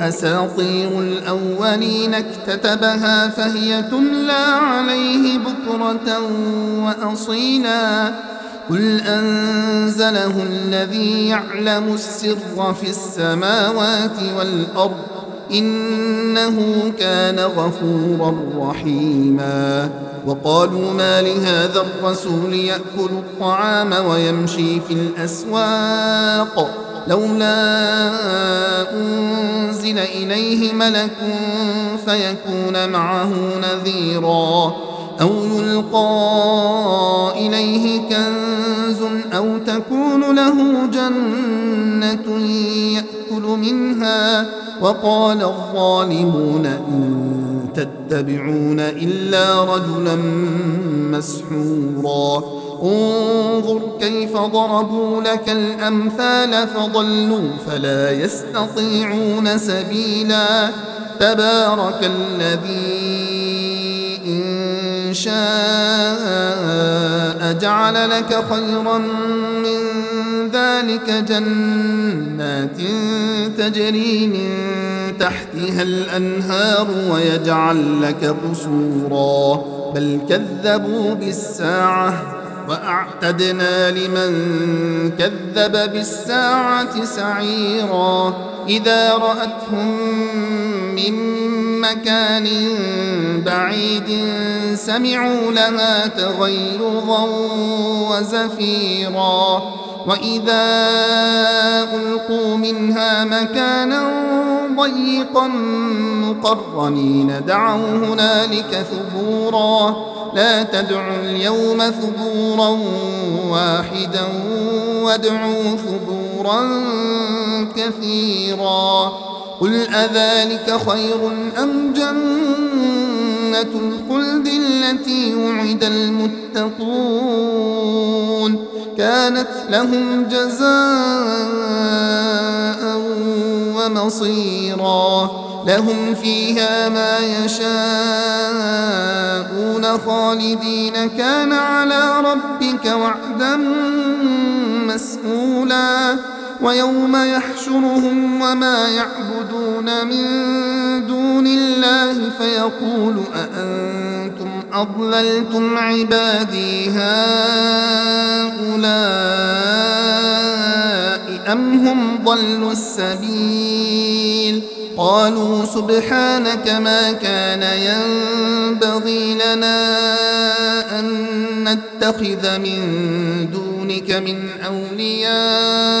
أساطير الأولين اكتتبها فهي تملى عليه بكرة وأصيلا. قل أنزله الذي يعلم السر في السماوات والأرض إنه كان غفورا رحيما. وقالوا ما لهذا الرسول يأكل الطعام ويمشي في الأسواق؟ لولا أنزل إليه ملك فيكون معه نذيرا أو يلقى إليه كنز أو تكون له جنة يأكل منها وقال الظالمون إن تتبعون إلا رجلا مسحورا انظر كيف ضربوا لك الأمثال فضلوا فلا يستطيعون سبيلا. تبارك الذي إن شاء جعل لك خيرا من ذلك جنات تجري من تحتها الأنهار ويجعل لك قصورا. بل كذبوا بالساعة. وأعتدنا لمن كذب بالساعة سعيرا. إذا رأتهم من مكان بعيد سمعوا لها تغيظا وزفيرا. وإذا ألقوا منها مكانا ضيقا مقرنين دعوا هنالك ثبورا. لا تدعوا اليوم ثبورا واحدا وادعوا ثبورا كثيرا. قل أذلك خير أم جنة الخلد التي وعد المتقون؟ كانت لهم جزاء ومصيرا. لهم فيها ما يشاءون خالدين. كان على ربك وعدا مسئولا ويوم يحشرهم وما يعبدون من دون الله فيقول أأنتم أضللتم عبادي هؤلاء أم هم ضلوا السبيل؟ قالوا سبحانك ما كان ينبغي لنا أن نتخذ من دونك من أولياء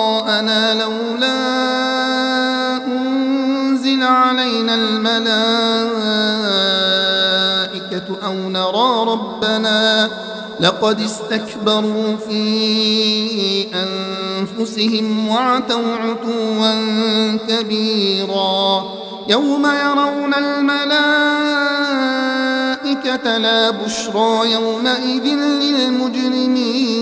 لقاءنا لولا أنزل علينا الملائكة أو نرى ربنا لقد استكبروا في أنفسهم وعتوا عتوا كبيرا يوم يرون الملائكة لا بشرى يومئذ للمجرمين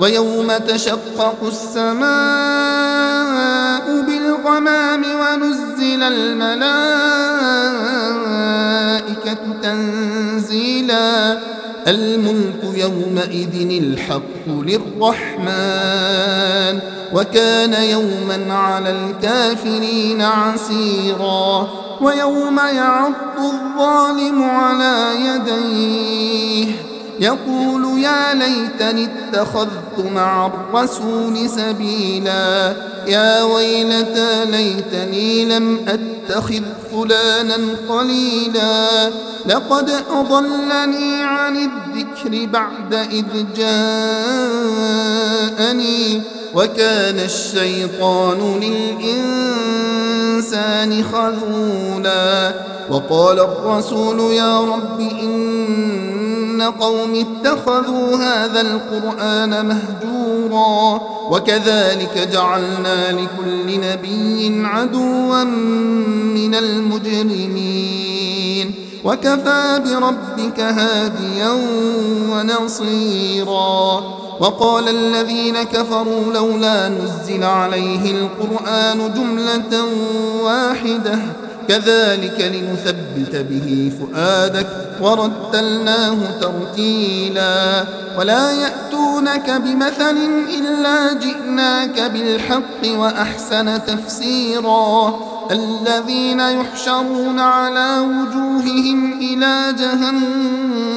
ويوم تشقق السماء بالغمام ونزل الملائكة تنزيلا. الملك يومئذ الحق للرحمن وكان يوما على الكافرين عسيرا. ويوم يعض الظالم على يديه. يقول يا ليتني اتخذت مع الرسول سبيلا. يا ويلتى ليتني لم أتخذ فلانا خليلا. لقد أضلني عن الذكر بعد إذ جاءني. وكان الشيطان للإنسان خذولا. وقال الرسول يا رب إن قوم اتخذوا هذا القرآن مهجورا وكذلك جعلنا لكل نبي عدوا من المجرمين. وكفى بربك هاديا ونصيرا. وقال الذين كفروا لولا نزل عليه القرآن جملة واحدة. كذلك لنثبت به فؤادك ورتلناه ترتيلا ولا يأتونك بمثل إلا جئناك بالحق وأحسن تفسيرا. الذين يحشرون على وجوههم إلى جهنم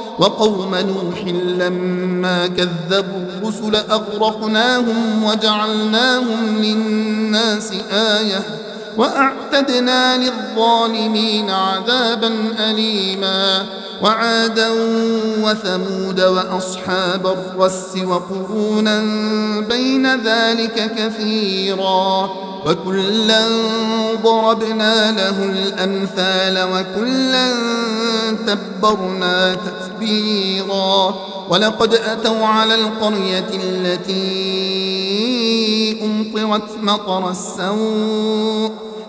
وقوم نوح لما كذبوا الرسل أغرقناهم وجعلناهم للناس آيةً وأعتدنا للظالمين عذابا أليما وعادا وثمود وأصحاب الرس وقرونا بين ذلك كثيرا وكلا ضربنا له الأمثال وكلا تبرنا تتبيرا ولقد أتوا على القرية التي أمطرت مطر السوء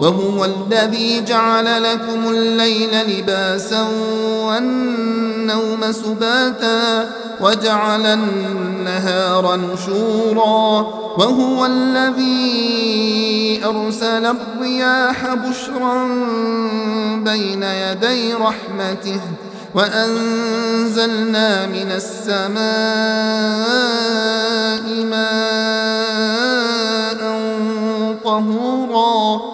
وهو الذي جعل لكم الليل لباسا والنوم سباتا وجعل النهار نشورا وهو الذي أرسل الرياح بشرا بين يدي رحمته وأنزلنا من السماء ماء طهورا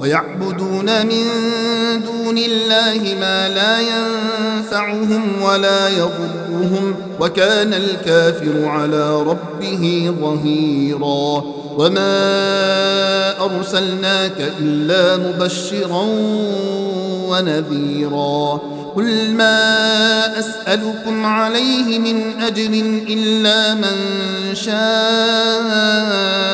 ويعبدون من دون الله ما لا ينفعهم ولا يضرهم وكان الكافر على ربه ظهيرا. وما أرسلناك إلا مبشرا ونذيرا. قل ما أسألكم عليه من أجر إلا من شاء.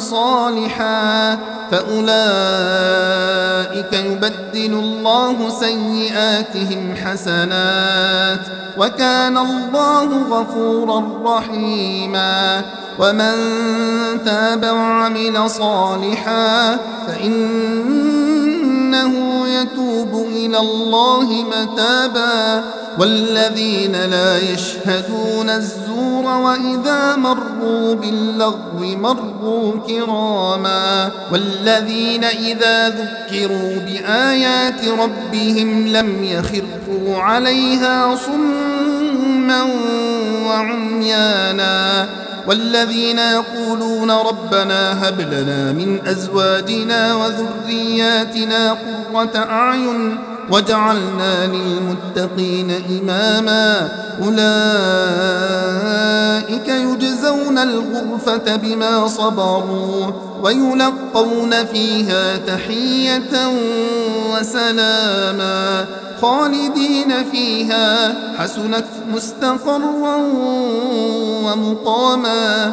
صالحا فأولئك يبدل الله سيئاتهم حسنات وكان الله غفورا رحيما. ومن تاب وعمل صالحا فإنه يتوب إلى الله متابا والذين لا يشهدون الزور وإذا مروا باللغو مروا كراما والذين إذا ذكروا بآيات ربهم لم يخروا عليها صما وعميانا والذين يقولون ربنا هب لنا من أزواجنا وذرياتنا قرة أعين وجعلنا للمتقين إماما. أولئك يجزون الغرفة بما صبروا ويلقون فيها تحية وسلاما خالدين فيها. حسنت مستقرا ومقاما.